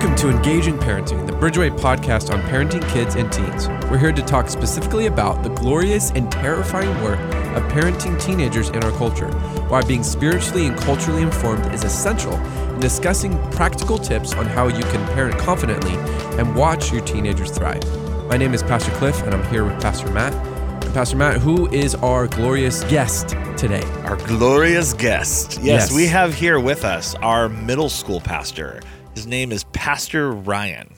Welcome to Engaging Parenting, the Bridgeway podcast on parenting kids and teens. We're here to talk specifically about the glorious and terrifying work of parenting teenagers in our culture, why being spiritually and culturally informed is essential, and discussing practical tips on how you can parent confidently and watch your teenagers thrive. My name is Pastor Cliff, and I'm here with Pastor Matt. And Pastor Matt, who is our glorious guest today? Our glorious guest. Yes, Yes. we have here with us our middle school pastor. His name is Pastor Ryan.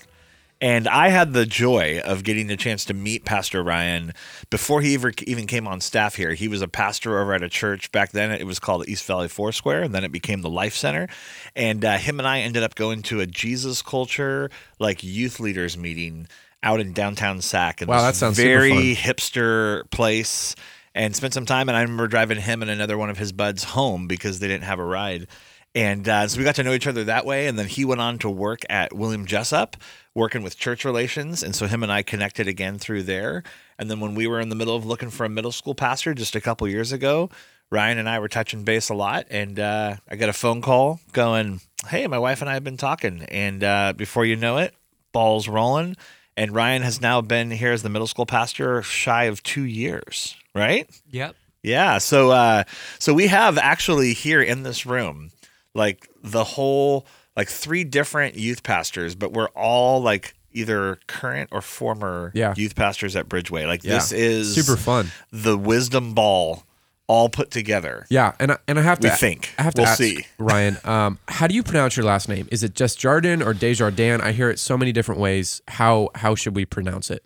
And I had the joy of getting the chance to meet Pastor Ryan before he ever even came on staff here. He was a pastor over at a church back then. It was called East Valley Foursquare, and then it became the Life Center. And uh, him and I ended up going to a Jesus culture like youth leaders meeting out in downtown Sac. And Wow, this that sounds very hipster place and spent some time. And I remember driving him and another one of his buds home because they didn't have a ride. And uh, so we got to know each other that way. And then he went on to work at William Jessup, working with church relations. And so him and I connected again through there. And then when we were in the middle of looking for a middle school pastor just a couple years ago, Ryan and I were touching base a lot. And uh, I got a phone call going, Hey, my wife and I have been talking. And uh, before you know it, balls rolling. And Ryan has now been here as the middle school pastor shy of two years, right? Yep. Yeah. So uh so we have actually here in this room like the whole like three different youth pastors, but we're all like either current or former Yeah. youth pastors at Bridgeway. Like Yeah. this is Super fun. the wisdom ball all put together. Yeah, and I, and I have to We think. I have to We'll ask see. Ryan. Um, how do you pronounce your last name? Is it just Jardin or Desjardins? I hear it so many different ways. How how should we pronounce it?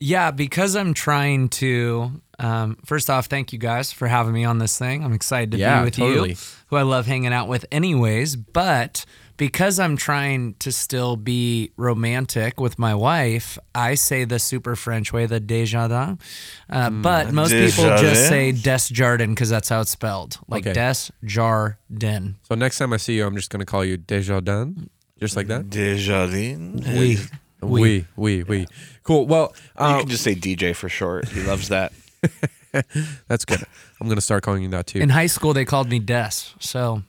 Yeah, because I'm trying to. Um, first off, thank you guys for having me on this thing. I'm excited to Yeah, be with totally. you, who I love hanging out with, anyways. But because I'm trying to still be romantic with my wife, I say the super French way, the Desjardins. Uh, Hmm. but most people just Desjardins? say Desjardins because that's how it's spelled, like Okay. Desjardins. So next time I see you, I'm just going to call you Desjardins, just like that. Desjardins. We. we, we. oui. Cool. Well, You uh, can just say DJ for short. He loves that. that's good. I'm going to start calling you that too. In high school, they called me Des. So,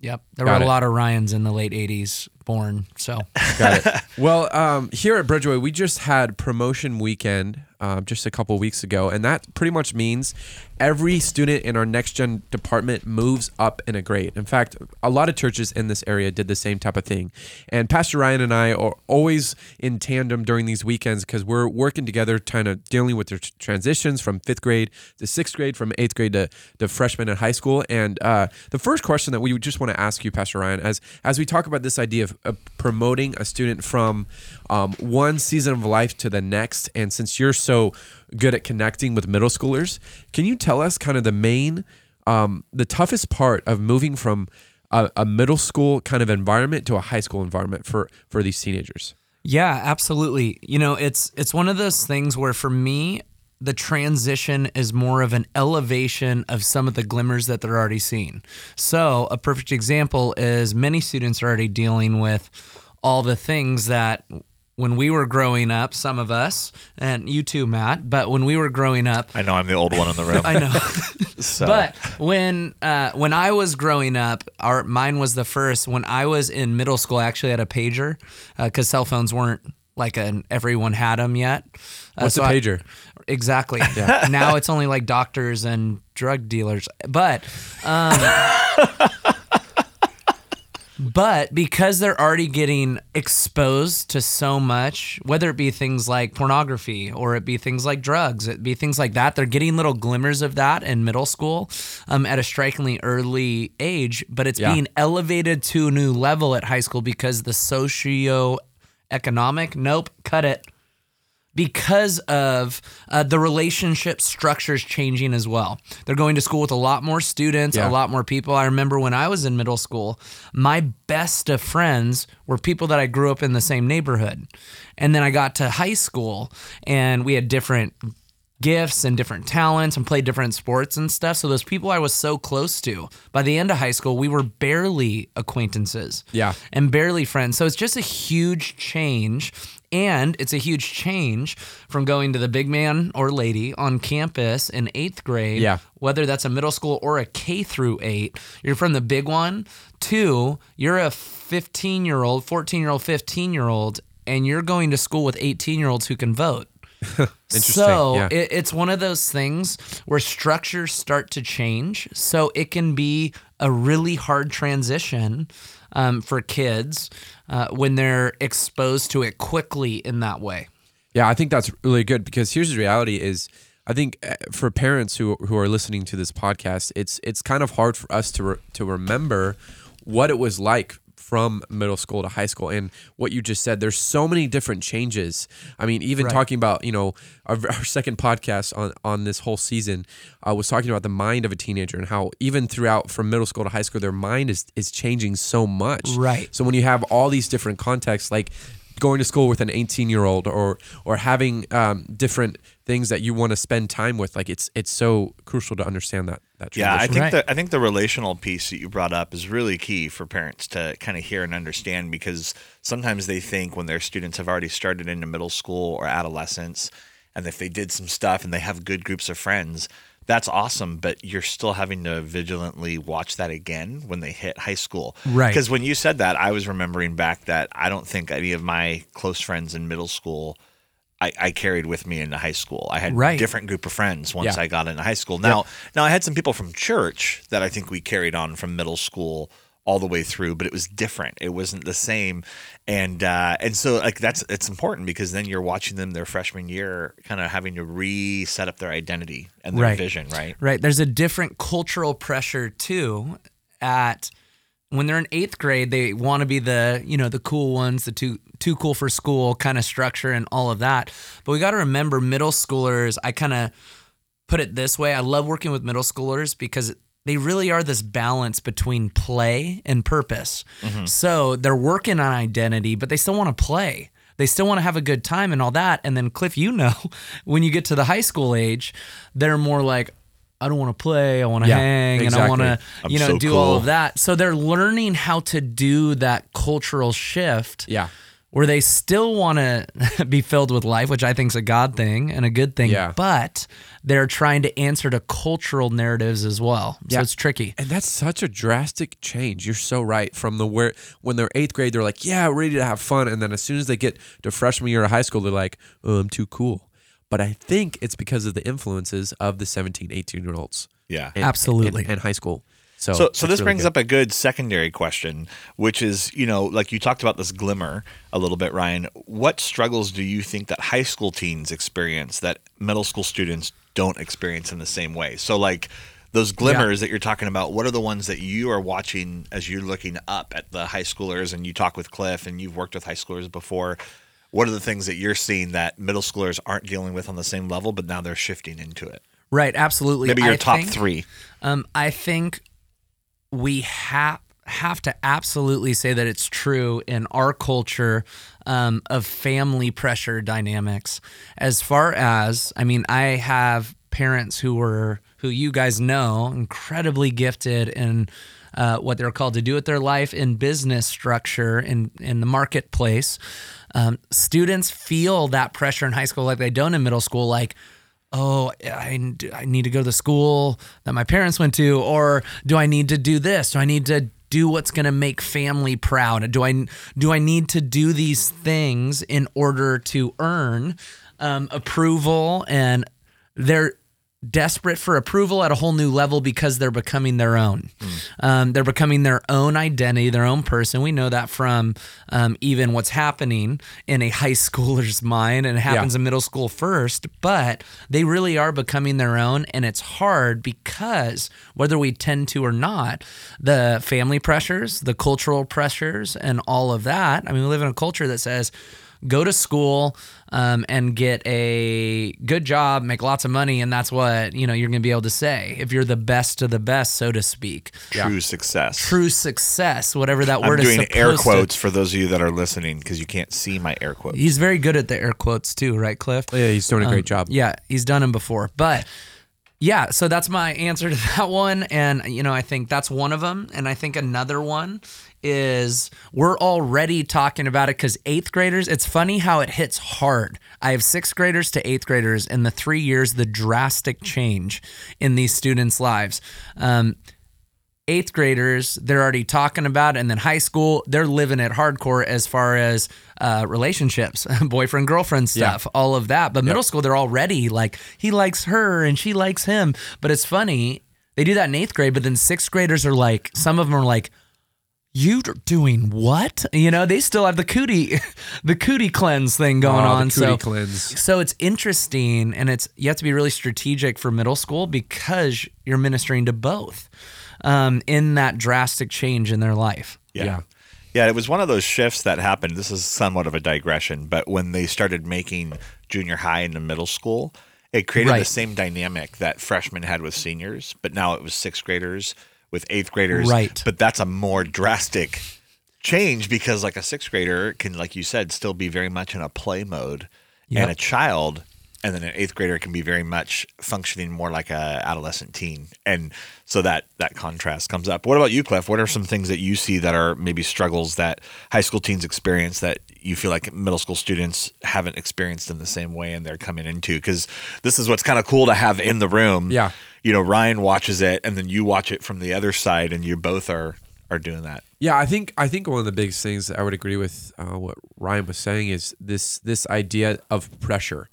yep, there Got were it. a lot of Ryans in the late '80s born. So, Got it. Well, um, here at Bridgeway, we just had promotion weekend um, just a couple weeks ago, and that pretty much means every student in our next gen department moves up in a grade. In fact, a lot of churches in this area did the same type of thing. And Pastor Ryan and I are always in tandem during these weekends because we're working together, kind of dealing with the tr- transitions from fifth grade to sixth grade, from eighth grade to, to freshman in high school. And uh, the first question that we just want to ask you, Pastor Ryan, as as we talk about this idea of, of promoting a student from um, one season of life to the next, and since you're so good at connecting with middle schoolers, can you tell us kind of the main, um, the toughest part of moving from a, a middle school kind of environment to a high school environment for for these teenagers? yeah, absolutely. You know, it's it's one of those things where for me, the transition is more of an elevation of some of the glimmers that they're already seeing. So, a perfect example is many students are already dealing with all the things that when we were growing up, some of us, and you too, Matt, but when we were growing up, I know I'm the old one in the room. I know. So- But when uh, when I was growing up, our mine was the first. When I was in middle school, I actually had a pager because cell phones weren't like an everyone had them yet. Uh, What's so a I- pager? exactly. now it's only like doctors and drug dealers. But um, but because they're already getting exposed to so much, whether it be things like pornography or it be things like drugs, it be things like that, they're getting little glimmers of that in middle school um, at a strikingly early age. But it's Yeah. being elevated to a new level at high school because the socio economic, nope, cut it because of uh, the relationship structures changing as well. They're going to school with a lot more students, Yeah. a lot more people. I remember when I was in middle school, my best of friends were people that I grew up in the same neighborhood. And then I got to high school and we had different gifts and different talents and played different sports and stuff. So those people I was so close to, by the end of high school, we were barely acquaintances Yeah. and barely friends. So it's just a huge change. And it's a huge change from going to the big man or lady on campus in eighth grade, Yeah. whether that's a middle school or a K through eight. You're from the big one Two, you're a 15 year old, 14 year old, 15 year old, and you're going to school with 18 year olds who can vote. Interesting, So yeah. it, it's one of those things where structures start to change. So it can be a really hard transition um, for kids uh, when they're exposed to it quickly in that way. Yeah, I think that's really good because here's the reality is I think uh, for parents who who are listening to this podcast, it's it's kind of hard for us to re- to remember what it was like from middle school to high school and what you just said there's so many different changes i mean even Right. talking about you know our, our second podcast on on this whole season uh, was talking about the mind of a teenager and how even throughout from middle school to high school their mind is is changing so much Right. so when you have all these different contexts, like going to school with an 18 year old or or having um, different things that you want to spend time with, like it's it's so crucial to understand that that Yeah, I think Right. the I think the relational piece that you brought up is really key for parents to kind of hear and understand because sometimes they think when their students have already started into middle school or adolescence, and if they did some stuff and they have good groups of friends, that's awesome. But you're still having to vigilantly watch that again when they hit high school, Right. Because when you said that, I was remembering back that I don't think any of my close friends in middle school. I, I carried with me into high school. I had Right. different group of friends once Yeah. I got into high school. Now, now I had some people from church that I think we carried on from middle school all the way through, but it was different. It wasn't the same, and uh, and so like that's it's important because then you're watching them their freshman year, kind of having to reset up their identity and their Right. vision, right? Right. There's a different cultural pressure too at when they're in eighth grade, they want to be the, you know, the cool ones, the too too cool for school kind of structure and all of that. But we got to remember middle schoolers, I kind of put it this way. I love working with middle schoolers because they really are this balance between play and purpose. Mm-hmm. So they're working on identity, but they still want to play. They still want to have a good time and all that. And then, Cliff, you know, when you get to the high school age, they're more like, I don't want to play. I want to Yeah, hang and I want to, you I'm know, so do all of that. So they're learning how to do that cultural shift yeah, where they still want to be filled with life, which I think is a God thing and a good thing. Yeah. But they're trying to answer to cultural narratives as well. So Yeah. it's tricky. and that's such a drastic change. You're so right. From the where when they're eighth grade, they're like, yeah, we ready to have fun, and then as soon as they get to freshman year of high school, they're like, oh, I'm too cool. But I think it's because of the influences of the 17, 18 year olds. Yeah. and- Absolutely. and, and high school. So, So, so this really brings good. up a good secondary question, which is, you know, like you talked about this glimmer a little bit, Ryan. What struggles do you think that high school teens experience that middle school students don't experience in the same way? So, like those glimmers that you're talking about, what are the ones that you are watching as you're looking up at the high schoolers and you talk with Cliff and you've worked with high schoolers before? What are the things that you're seeing that middle schoolers aren't dealing with on the same level, but now they're shifting into it? Right. Absolutely. Maybe your I top think- three. Um, I think we have have to absolutely say that it's true in our culture um, of family pressure dynamics. As far as I mean, I have parents who were who you guys know incredibly gifted in uh, what they're called to do with their life in business structure in in the marketplace. Um, students feel that pressure in high school like they don't in middle school, like oh, I, I need to go to the school that my parents went to, or do I need to do this? Do I need to do what's going to make family proud? Do I do I need to do these things in order to earn um, approval? And they're desperate for approval at a whole new level because they're becoming their own. Um, they're becoming their own identity, their own person. We know that from um, even what's happening in a high schooler's mind, and it happens in middle school first. But they really are becoming their own, and it's hard because whether we tend to or not, the family pressures, the cultural pressures, and all of that. I mean, we live in a culture that says go to school um, and get a good job, make lots of money, and that's what you know you're going to be able to say if you're the best of the best, so to speak. True success. True success, whatever that I'm word doing is. air supposed to- quotes for those of you that are listening because you can't see my air quotes. He's very good at the air quotes too, right, Cliff? yeah, he's doing a great job. Yeah, he's done them before, but. Yeah, so that's my answer to that one. And, you know, I think that's one of them. And I think another one is we're already talking about it because eighth graders, it's funny how it hits hard. I have sixth graders to eighth graders in the three years, the drastic change in these students' lives. Um, eighth graders, they're already talking about it. And then high school, they're living it hardcore as far as uh, relationships, boyfriend, girlfriend stuff, all of that. But middle school, they're already like, he likes her and she likes him. But it's funny, they do that in eighth grade, but then sixth graders are like, some of them are like, you are doing what? You know, they still have the cootie, the cootie cleanse thing going Oh, the on. cootie so, cleanse. so it's interesting, and it's you have to be really strategic for middle school because you're ministering to both um, in that drastic change in their life. Yeah. Yeah. yeah. it was one of those shifts that happened. This is somewhat of a digression, but when they started making junior high into middle school, it created the same dynamic that freshmen had with seniors, but now it was sixth graders with eighth graders. Right. But that's a more drastic change because, like, a sixth grader can, like you said, still be very much in a play mode, Yep. and a child. And then an eighth grader can be very much functioning more like a adolescent teen, and so that that contrast comes up. What about you, Cliff? What are some things that you see that are maybe struggles that high school teens experience that you feel like middle school students haven't experienced in the same way, and they're coming into? Because this is what's kind of cool to have in the room. Yeah. You know, Ryan watches it, and then you watch it from the other side, and you both are are doing that. Yeah, I think I think one of the biggest things I would agree with uh, what Ryan was saying is this this idea of pressure.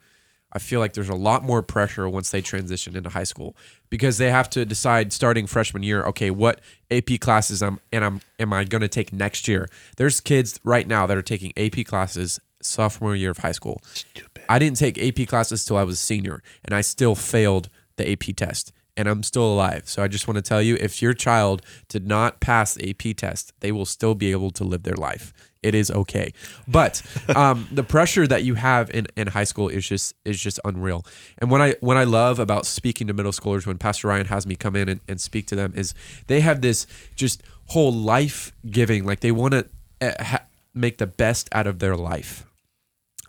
I feel like there's a lot more pressure once they transition into high school because they have to decide starting freshman year, okay, what AP classes am and I'm am I going to take next year? There's kids right now that are taking AP classes sophomore year of high school. Stupid. I didn't take AP classes till I was a senior, and I still failed the AP test, and I'm still alive. So I just want to tell you, if your child did not pass the AP test, they will still be able to live their life. It is okay, but um, the pressure that you have in, in high school is just is just unreal. And what I what I love about speaking to middle schoolers when Pastor Ryan has me come in and, and speak to them is they have this just whole life giving, like they want to uh, ha- make the best out of their life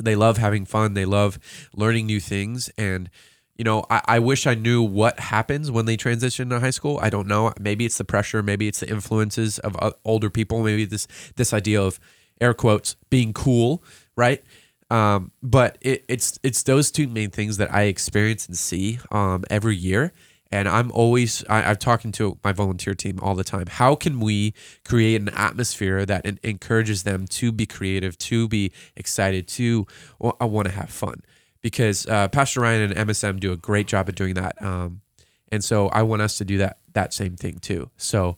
they love having fun they love learning new things and you know I, I wish i knew what happens when they transition to high school. I don't know. Maybe it's the pressure. Maybe it's the influences of uh, older people. Maybe this this idea of air quotes being cool right? Um, but it, it's it's those two main things that i experience and see um, every year. And I'm always I, I'm talking to my volunteer team all the time. How can we create an atmosphere that encourages them to be creative, to be excited, to I want to have fun? Because uh, Pastor Ryan and MSM do a great job at doing that, um, and so I want us to do that that same thing too. So,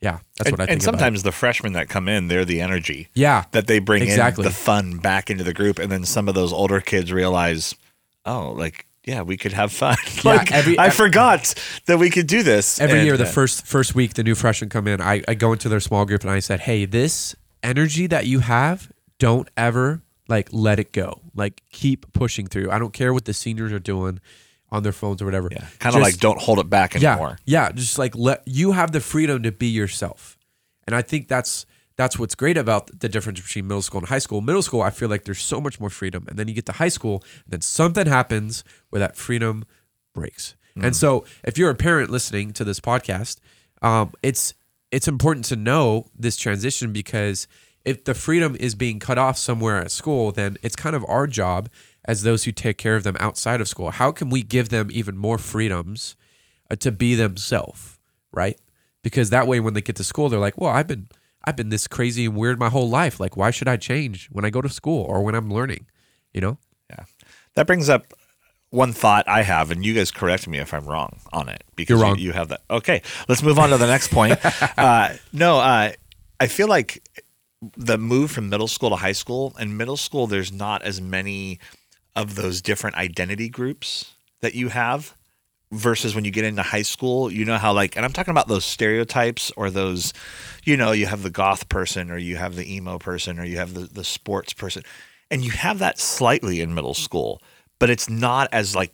yeah, that's and, what I think. and sometimes the freshmen that come in, they're the energy. yeah, that they bring Exactly. in the fun back into the group, and then some of those older kids realize, oh, like yeah, we could have fun. Yeah, like every- I forgot that we could do this every And, year the uh, first first week the new freshmen come in I, I go into their small group and i said hey this energy that you have don't ever like let it go. Like keep pushing through. I don't care what the seniors are doing on their phones or whatever. Yeah, kind of like don't hold it back yeah. anymore. yeah. Just like let you have the freedom to be yourself. And i think that's that's what's great about the difference between middle school and high school. Middle school i feel like there's so much more freedom. And then you get to high school and then something happens where that freedom breaks. And so if you're a parent listening to this podcast um, it's it's important to know this transition because if the freedom is being cut off somewhere at school then it's kind of our job as those who take care of them outside of school how can we give them even more freedoms uh, to be themselves, right? Because that way, when they get to school, they're like, "Well, I've been I've been this crazy and weird my whole life. Like, why should I change when I go to school or when I'm learning?" You know? Yeah, that brings up one thought I have, and you guys correct me if I'm wrong on it because You're you-. You, have that. Okay, let's move on to the next point. uh, no, uh, I feel like the move from middle school to high school, in middle school, there's not as many of those different identity groups that you have versus when you get into high school you know how like and i'm talking about those stereotypes or those you know you have the goth person or you have the emo person or you have the, the sports person and you have that slightly in middle school but it's not as like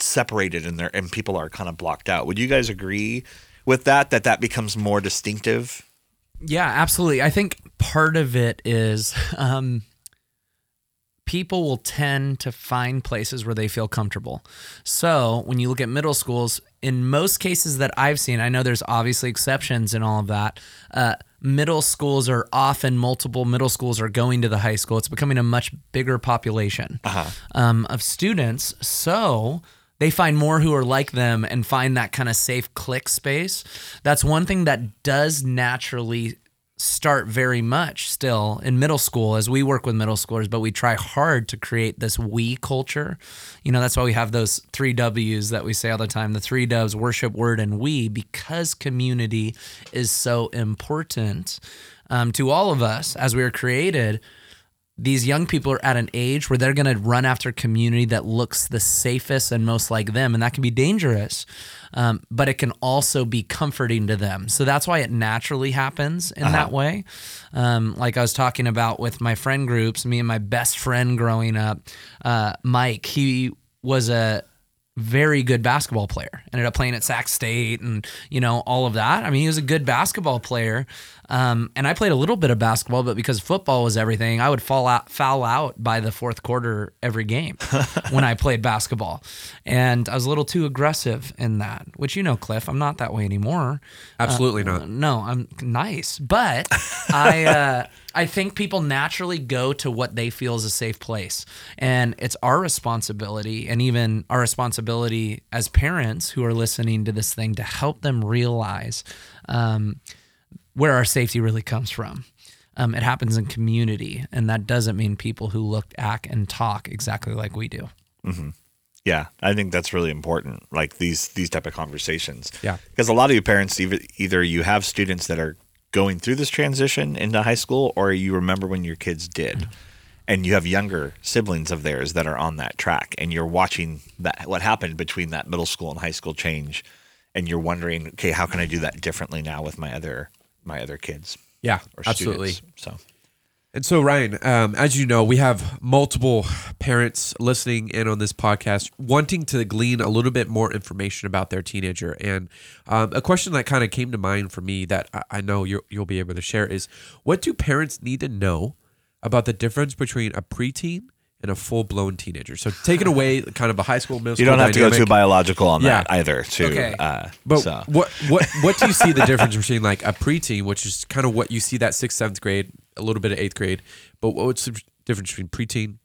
separated in there and people are kind of blocked out. Would you guys agree with that that that becomes more distinctive Yeah, absolutely. I think part of it is um, people will tend to find places where they feel comfortable. So when you look at middle schools, in most cases that I've seen, I know there's obviously exceptions and all of that. Uh, middle schools are often multiple middle schools are going to the high school. It's becoming a much bigger population um, of students. So they find more who are like them and find that kind of safe clique space. That's one thing that does naturally start very much still in middle school as we work with middle schoolers, but we try hard to create this we culture. You know, that's why we have those three W's that we say all the time the three doves worship, word, and we, because community is so important um, to all of us as we are created these young people are at an age where they're going to run after community that looks the safest and most like them and that can be dangerous um, but it can also be comforting to them so that's why it naturally happens in that way um, like i was talking about with my friend groups me and my best friend growing up uh, mike he was a very good basketball player. Ended up playing at Sac State and you know all of that. I mean, he was a good basketball player. Um, and I played a little bit of basketball, but because football was everything, I would fall out, foul out by the fourth quarter every game when I played basketball. And I was a little too aggressive in that, which you know, Cliff, I'm not that way anymore. Absolutely Uh, not. No, I'm nice, but I uh, I think people naturally go to what they feel is a safe place, and it's our responsibility, and even our responsibility as parents who are listening to this thing to help them realize um, where our safety really comes from. Um, it happens in community, and that doesn't mean people who look, act, and talk exactly like we do. Yeah, I think that's really important. Like these these type of conversations. Yeah. because a lot of you parents either either you have students that are going through this transition into high school, or you remember when your kids did, and you have younger siblings of theirs that are on that track, and you're watching that what happened between that middle school and high school change, and you're wondering, okay, how can I do that differently now with my other my other kids Yeah, or absolutely. students? So And so, Ryan, um, as you know, we have multiple parents listening in on this podcast wanting to glean a little bit more information about their teenager. And um, a question that kind of came to mind for me that I, I know you'll, you'll be able to share is what do parents need to know about the difference between a preteen and a full blown teenager? So, taking away kind of a high school, middle you don't have to go too biological on Yeah. that either. To Okay. uh, But so. what what what do you see the difference between like a preteen, which is kind of what you see that sixth, seventh grade, a little bit of eighth grade, but what's the difference between preteen,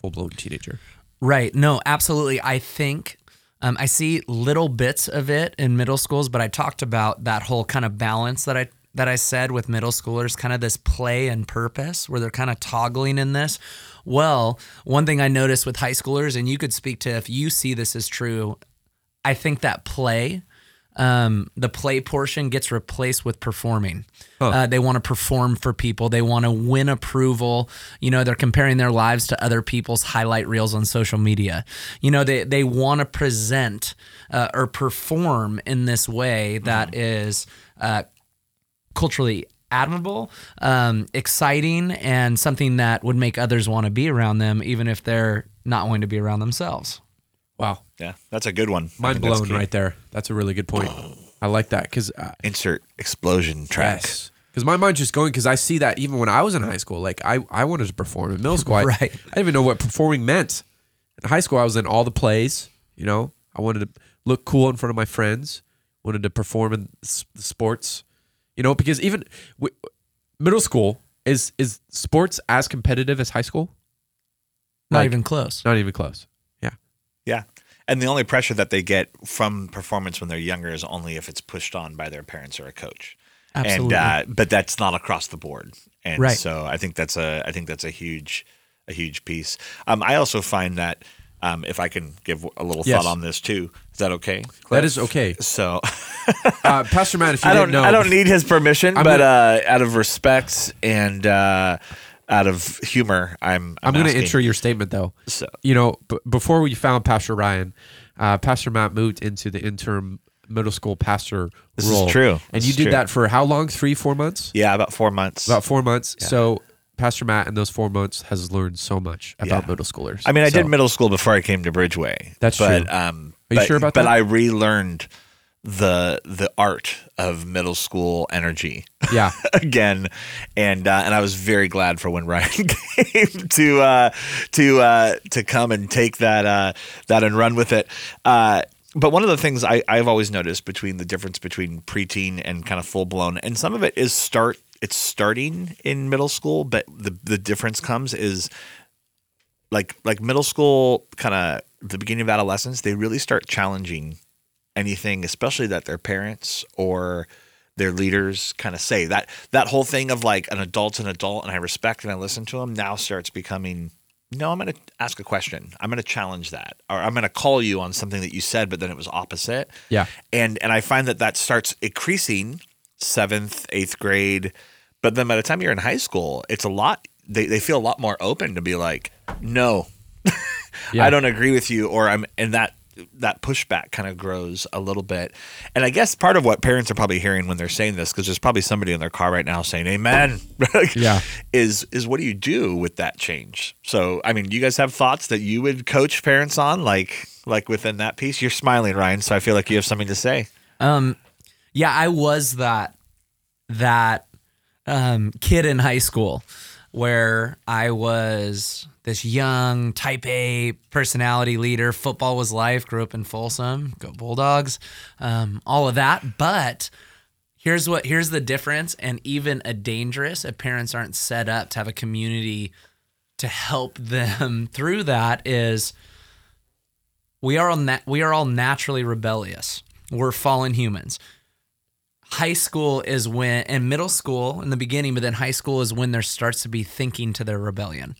full blown teenager? Right. No, absolutely. I think um, I see little bits of it in middle schools, but I talked about that whole kind of balance that I that I said with middle schoolers, kind of this play and purpose where they're kind of toggling in this. Well, one thing I noticed with high schoolers, and you could speak to if you see this as true, I think that play, um, the play portion gets replaced with performing. Uh, they want to perform for people. They want to win approval. You know, they're comparing their lives to other people's highlight reels on social media. You know, they they want to present uh, or perform in this way that is uh, culturally admirable, um, exciting, and something that would make others want to be around them, even if they're not wanting to be around themselves. Wow, yeah, that's a good one. Mind blown right there. That's a really good point. I like that because uh, Insert explosion track. yes, because my mind's just going because I see that even when I was in high school, like I I wanted to perform in middle school. I, Right. I didn't even know what performing meant. In high school, I was in all the plays. You know, I wanted to look cool in front of my friends. Wanted to perform in s- sports. You know, because even w- middle school is is sports as competitive as high school. Not Like- even close. Not even close. Yeah. Yeah. And the only pressure that they get from performance when they're younger is only if it's pushed on by their parents or a coach. Absolutely. And uh, but that's not across the board. And Right. so I think that's a I think that's a huge a huge piece. Um, I also find that um, if I can give a little Yes. thought on this too, is that okay? That Cliff? is okay. So Uh, Pastor Matt, if you I don't know, I don't need his permission, I'm but uh, out of respect and uh, out of humor, I'm I'm, going to intro your statement though. So you know, b- before we found Pastor Ryan, uh, Pastor Matt moved into the interim middle school pastor This is true. And This you did true. that for how long? Three, four months? yeah, about four months. About four months. So Pastor Matt in those four months has learned so much about Yeah. middle schoolers. I mean, I So- did middle school before I came to Bridgeway. That's but, true. Um, Are you but- sure about But that? I relearned the the art of middle school energy Yeah. again, and uh, and I was very glad for when Ryan came to uh, to uh, to come and take that uh, that and run with it. Uh, but one of the things I, I've always noticed between the difference between preteen and kind of full blown, and some of it is start it's starting in middle school, but the the difference comes is like like middle school kind of the beginning of adolescence, they really start challenging anything, especially that their parents or their leaders kind of say. That that whole thing of like an adult's an adult and I respect and I listen to them now starts becoming no, I'm going to ask a question. I'm going to challenge that, or I'm going to call you on something that you said, but then it was opposite. Yeah. And and I find that that starts increasing seventh, eighth grade, but then by the time you're in high school, it's a lot. They they feel a lot more open to be like, no, Yeah. I don't agree with you, or I'm and that that pushback kind of grows a little bit. And I guess part of what parents are probably hearing when they're saying this, because there's probably somebody in their car right now saying "Amen," Yeah. is is what do you do with that change? So, I mean, do you guys have thoughts that you would coach parents on, like like within that piece? You're smiling, Ryan, so I feel like you have something to say. Um, yeah, I was that that um, kid in high school where I was this young type A personality leader. Football was life. Grew up in Folsom. Go Bulldogs. Um, all of that, but. Here's what here's the difference and even a dangerous if parents aren't set up to have a community to help them through that is we are all na- we are all naturally rebellious. We're fallen humans. High school is when and middle school in the beginning, but then high school is when there starts to be thinking to their rebellion.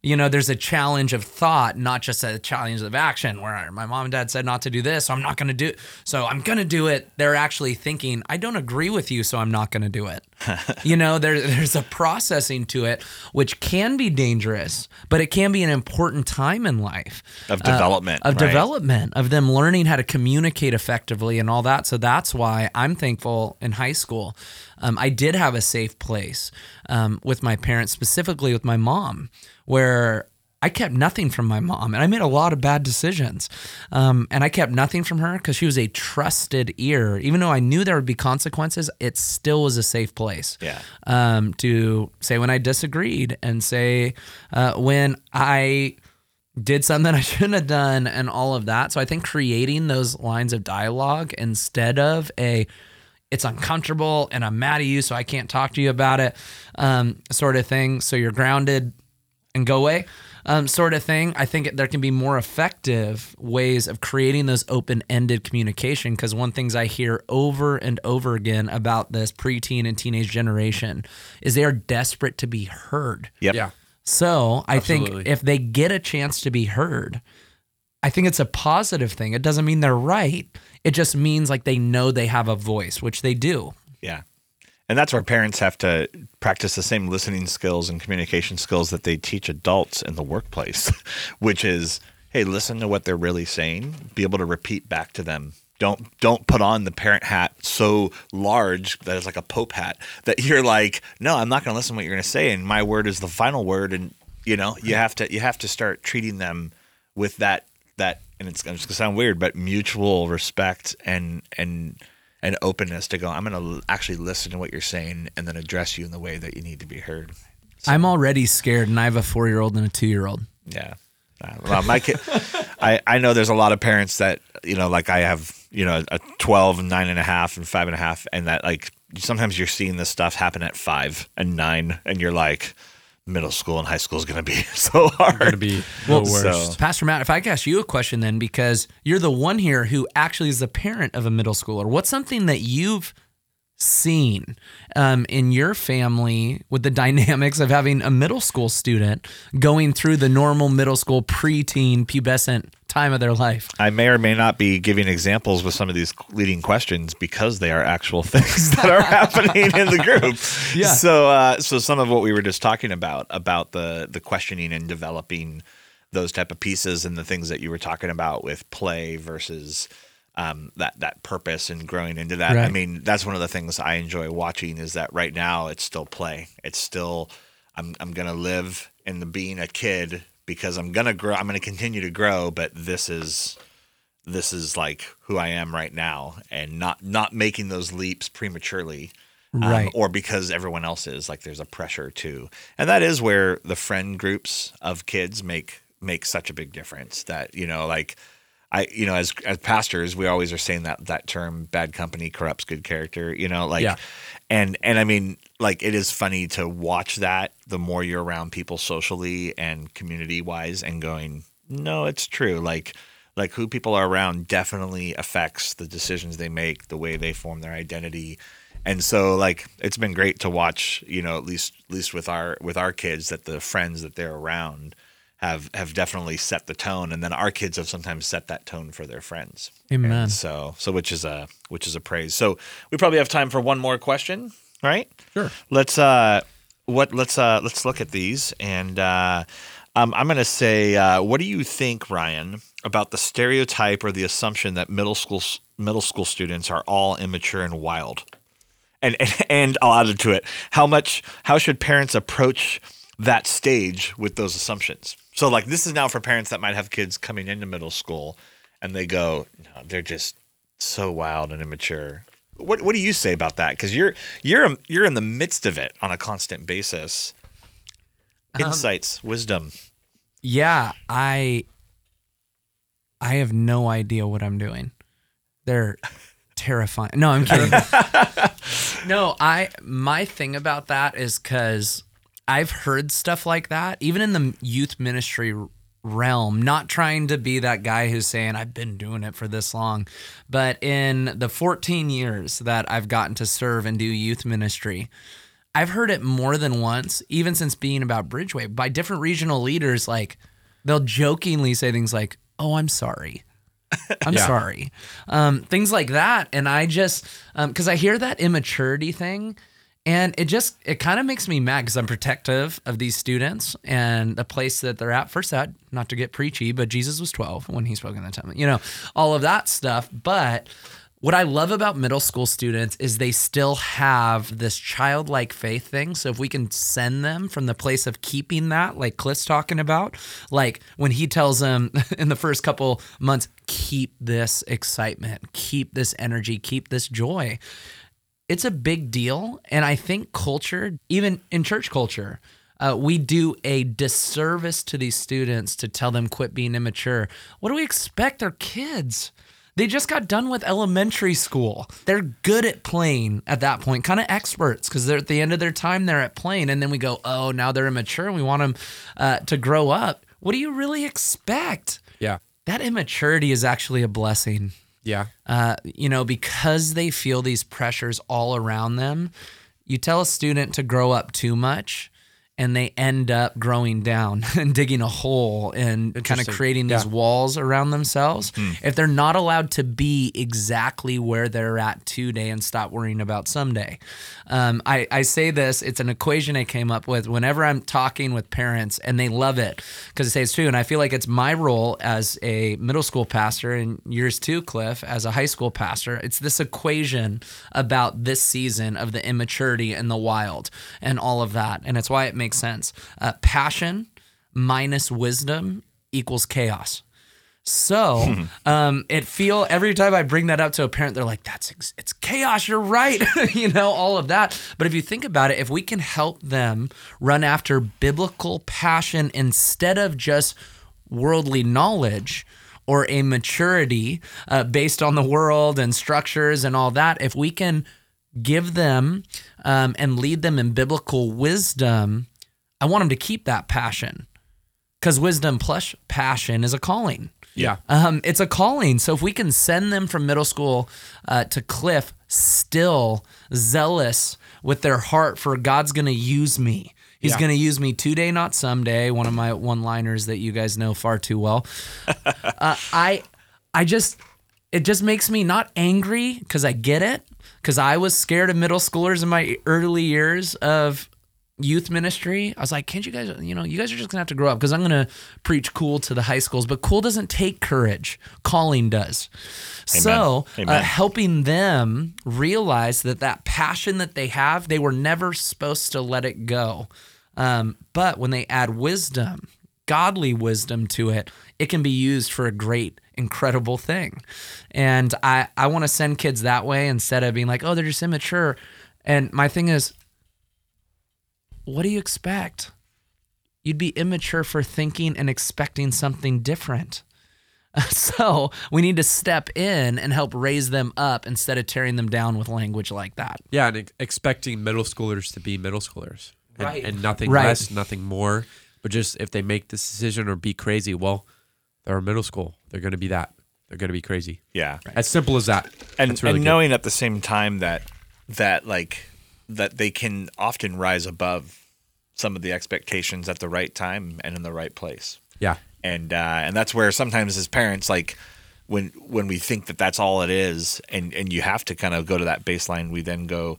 You know, there's a challenge of thought, not just a challenge of action where my mom and dad said not to do this, so I'm not going to do it. So I'm going to do it. They're actually thinking, I don't agree with you, so I'm not going to do it. you know, there, there's a processing to it, which can be dangerous, but it can be an important time in life Of development, of right? development, of them learning how to communicate effectively and all that. So that's why I'm thankful in high school. Um, I did have a safe place um, with my parents, specifically with my mom, where I kept nothing from my mom, and I made a lot of bad decisions. Um, and I kept nothing from her because she was a trusted ear. Even though I knew there would be consequences, it still was a safe place Yeah. um, to say when I disagreed and say uh, when I did something I shouldn't have done and all of that. So I think creating those lines of dialogue instead of a it's uncomfortable and I'm mad at you, so I can't talk to you about it, um, sort of thing. So you're grounded and go away, um, sort of thing. I think there can be more effective ways of creating those open ended communication. Because one things I hear over and over again about this preteen and teenage generation is they are desperate to be heard. Yep. Yeah. So I Absolutely. think if they get a chance to be heard, I think it's a positive thing. It doesn't mean they're right. It just means like they know they have a voice, which they do. Yeah. And that's where parents have to practice the same listening skills and communication skills that they teach adults in the workplace, which is, hey, listen to what they're really saying, be able to repeat back to them. Don't don't put on the parent hat so large that it's like a pope hat that you're like, no, I'm not going to listen to what you're going to say, and my word is the final word, and you know you have to you have to start treating them with that that, and it's, it's going to sound weird, but mutual respect and and and openness to go. I'm going to actually listen to what you're saying and then address you in the way that you need to be heard. I'm already scared, and I have a four year old and a two year old. Yeah. Uh, well, my kid, I, I know there's a lot of parents that, you know, like I have, you know, a 12, nine and a half and five and a half. And that like, sometimes you're seeing this stuff happen at five and nine and you're like, middle school and high school is going to be so hard. Going to be the worst. so- Pastor Matt, if I could ask you a question then, because you're the one here who actually is the parent of a middle schooler, what's something that you've seen um, in your family with the dynamics of having a middle school student going through the normal middle school preteen pubescent time of their life? I may or may not be giving examples with some of these leading questions because they are actual things that are happening in the group. Yeah. So, uh, so some of what we were just talking about about the the questioning and developing those type of pieces and the things that you were talking about with play versus um, that that purpose and growing into that. I mean, that's one of the things I enjoy watching is that right now it's still play. It's still I'm I'm gonna live in the being a kid because I'm gonna grow. I'm gonna continue to grow, but this is this is like who I am right now, and not not making those leaps prematurely. um, Right. or because everyone else is like there's a pressure too and that is where the friend groups of kids make make such a big difference that you know like I, you know, as as pastors, we always are saying that that term "bad company corrupts good character." You know, like, Yeah. and and I mean, like, it is funny to watch that. The more you're around people socially and community wise, and going, No, it's true. Like like who people are around definitely affects the decisions they make, the way they form their identity. And so like it's been great to watch, you know, at least at least with our with our kids that the friends that they're around have have definitely set the tone and then our kids have sometimes set that tone for their friends. Amen. And so so which is a which is a praise. So we probably have time for one more question, right? Sure. Let's uh what let's uh let's look at these and uh um, I'm gonna say, uh, what do you think, Ryan, about the stereotype or the assumption that middle school middle school students are all immature and wild? And and, and I'll add it to it. How much? How should parents approach that stage with those assumptions? So, like, this is now for parents that might have kids coming into middle school, and they go, no, they're just so wild and immature. What What do you say about that? Because you're you're you're in the midst of it on a constant basis. Um, Insights, wisdom. Yeah, I I have no idea what I'm doing. They're terrifying. No, I'm kidding. no, I my thing about that is cuz I've heard stuff like that even in the youth ministry realm, not trying to be that guy who's saying I've been doing it for this long, but in the 14 years that I've gotten to serve and do youth ministry, I've heard it more than once, even since being about Bridgeway, by different regional leaders. Like they'll jokingly say things like, "Oh, I'm sorry." I'm Yeah. sorry. Um, things like that. And I just, because I hear that immaturity thing, and it just, it kind of makes me mad because I'm protective of these students and the place that they're at. First, that, not to get preachy, but Jesus was 12 when he spoke in the temple, you know, all of that stuff. But what I love about middle school students is they still have this childlike faith thing. So if we can send them from the place of keeping that, like Cliff's talking about, like when he tells them in the first couple months, keep this excitement, keep this energy, keep this joy. It's a big deal. And I think culture, even in church culture, uh, we do a disservice to these students to tell them quit being immature. What do we expect? They're kids. They just got done with elementary school. They're good at playing at that point, kind of experts because they're at the end of their time, they're at playing. And then we go, oh, now they're immature and we want them uh, to grow up. What do you really expect? Yeah. That immaturity is actually a blessing. Yeah. Uh, you know, because they feel these pressures all around them. You tell a student to grow up too much, and they end up growing down and digging a hole and kind of creating these Yeah. walls around themselves. If they're not allowed to be exactly where they're at today and stop worrying about someday. Um, I, I say this, it's an equation I came up with whenever I'm talking with parents, and they love it because they say it's true. And I feel like it's my role as a middle school pastor, and yours too, Cliff, as a high school pastor. It's this equation about this season of the immaturity and the wild and all of that. And it's why it makes sense. Uh, passion minus wisdom equals chaos. So um, it feel every time I bring that up to a parent, they're like, "That's ex- it's chaos." You're right, you know all of that. But if you think about it, if we can help them run after biblical passion instead of just worldly knowledge or a maturity uh, based on the world and structures and all that, if we can give them um, and lead them in biblical wisdom, I want them to keep that passion because wisdom plus passion is a calling. Yeah. Um, it's a calling. So if we can send them from middle school uh, to Cliff still zealous with their heart for God's going to use me. He's Yeah. going to use me today, not someday. One of my one-liners that you guys know far too well. uh, I, I just, it just makes me not angry because I get it. Because I was scared of middle schoolers in my early years of youth ministry. I was like, can't you guys, you know, you guys are just gonna have to grow up because I'm gonna preach cool to the high schools, but cool doesn't take courage. Calling does. So uh, helping them realize that that passion that they have, they were never supposed to let it go. Um, but when they add wisdom, godly wisdom to it, it can be used for a great, incredible thing. And I, I want to send kids that way instead of being like, oh, they're just immature. And my thing is, what do you expect? You'd be immature for thinking and expecting something different. So we need to step in and help raise them up instead of tearing them down with language like that. Yeah, and ex- expecting middle schoolers to be middle schoolers, and, Right. and nothing Right. less, nothing more. But just if they make this decision or be crazy, well, They're in middle school. They're going to be that. They're going to be crazy. Yeah. As simple as that. and, really and knowing at the same time that that like that they can often rise above some of the expectations at the right time and in the right place Yeah. and uh, and that's where sometimes as parents like when when we think that that's all it is and and you have to kind of go to that baseline we then go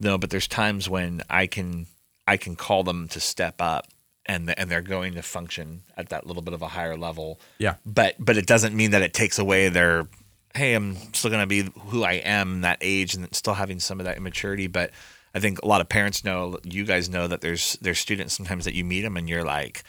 no but there's times when I can I can call them to step up and and they're going to function at that little bit of a higher level Yeah. but but it doesn't mean that it takes away their hey i'm still going to be who i am that age and still having some of that immaturity but i think a lot of parents know you guys know that there's there's students sometimes that you meet them and you're like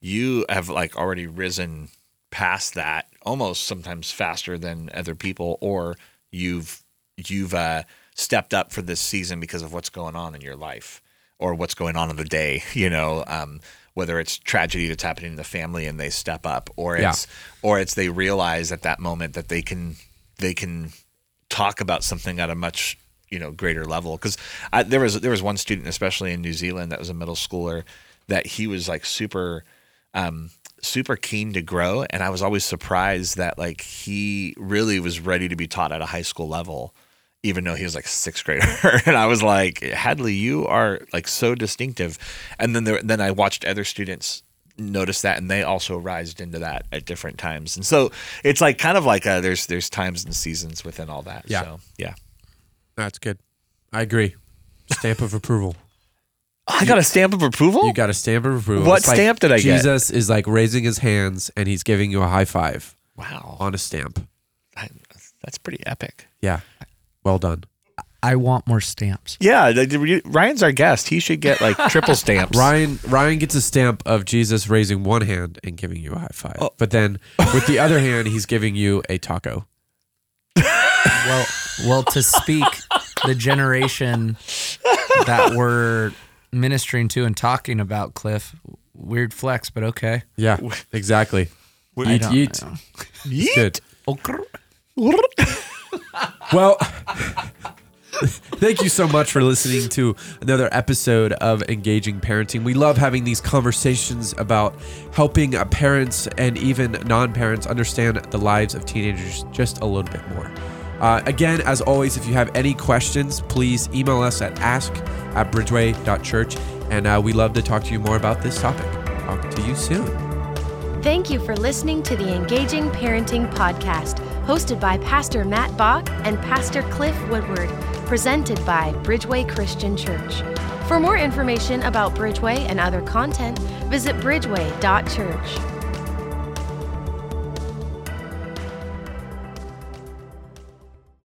you have like already risen past that almost sometimes faster than other people or you've you've uh, stepped up for this season because of what's going on in your life or what's going on in the day you know um, whether it's tragedy that's happening in the family and they step up or Yeah. it's or it's they realize at that moment that they can they can talk about something at a much you know greater level. Because there was there was one student especially in New Zealand that was a middle schooler that he was like super um, super keen to grow. And I was always surprised that like he really was ready to be taught at a high school level even though he was like a sixth grader. And I was like Hadley you are like so distinctive. And then there, then I watched other students notice that and they also rised into that at different times. And so it's like kind of like a, there's there's times and seasons within all that. Yeah. so yeah That's good. I agree. Stamp of approval. I got a stamp of approval You got a stamp of approval. What It's like stamp did I get? Jesus is like raising his hands and he's giving you a high five wow on a stamp. I, that's pretty epic Yeah. Well done. I want more stamps. yeah the- the- Ryan's our guest he should get like triple stamps Ryan Ryan gets a stamp of Jesus raising one hand and giving you a high five. Oh. But then with the other hand he's giving you a taco. Well, well, to speak the generation that we're ministering to and talking about, Cliff. Weird flex, but okay. Yeah. Exactly. I Yeet, don't yeet. know. It's good. Well, thank you so much for listening to another episode of Engaging Parenting. We love having these conversations about helping uh, parents and even non parents understand the lives of teenagers just a little bit more. Uh, again, as always, if you have any questions, please email us at ask at bridgeway.church. And uh, we love to talk to you more about this topic. Talk to you soon. Thank you for listening to the Engaging Parenting Podcast, hosted by Pastor Matt Bach and Pastor Cliff Woodward, presented by Bridgeway Christian Church. For more information about Bridgeway and other content, visit bridgeway.church.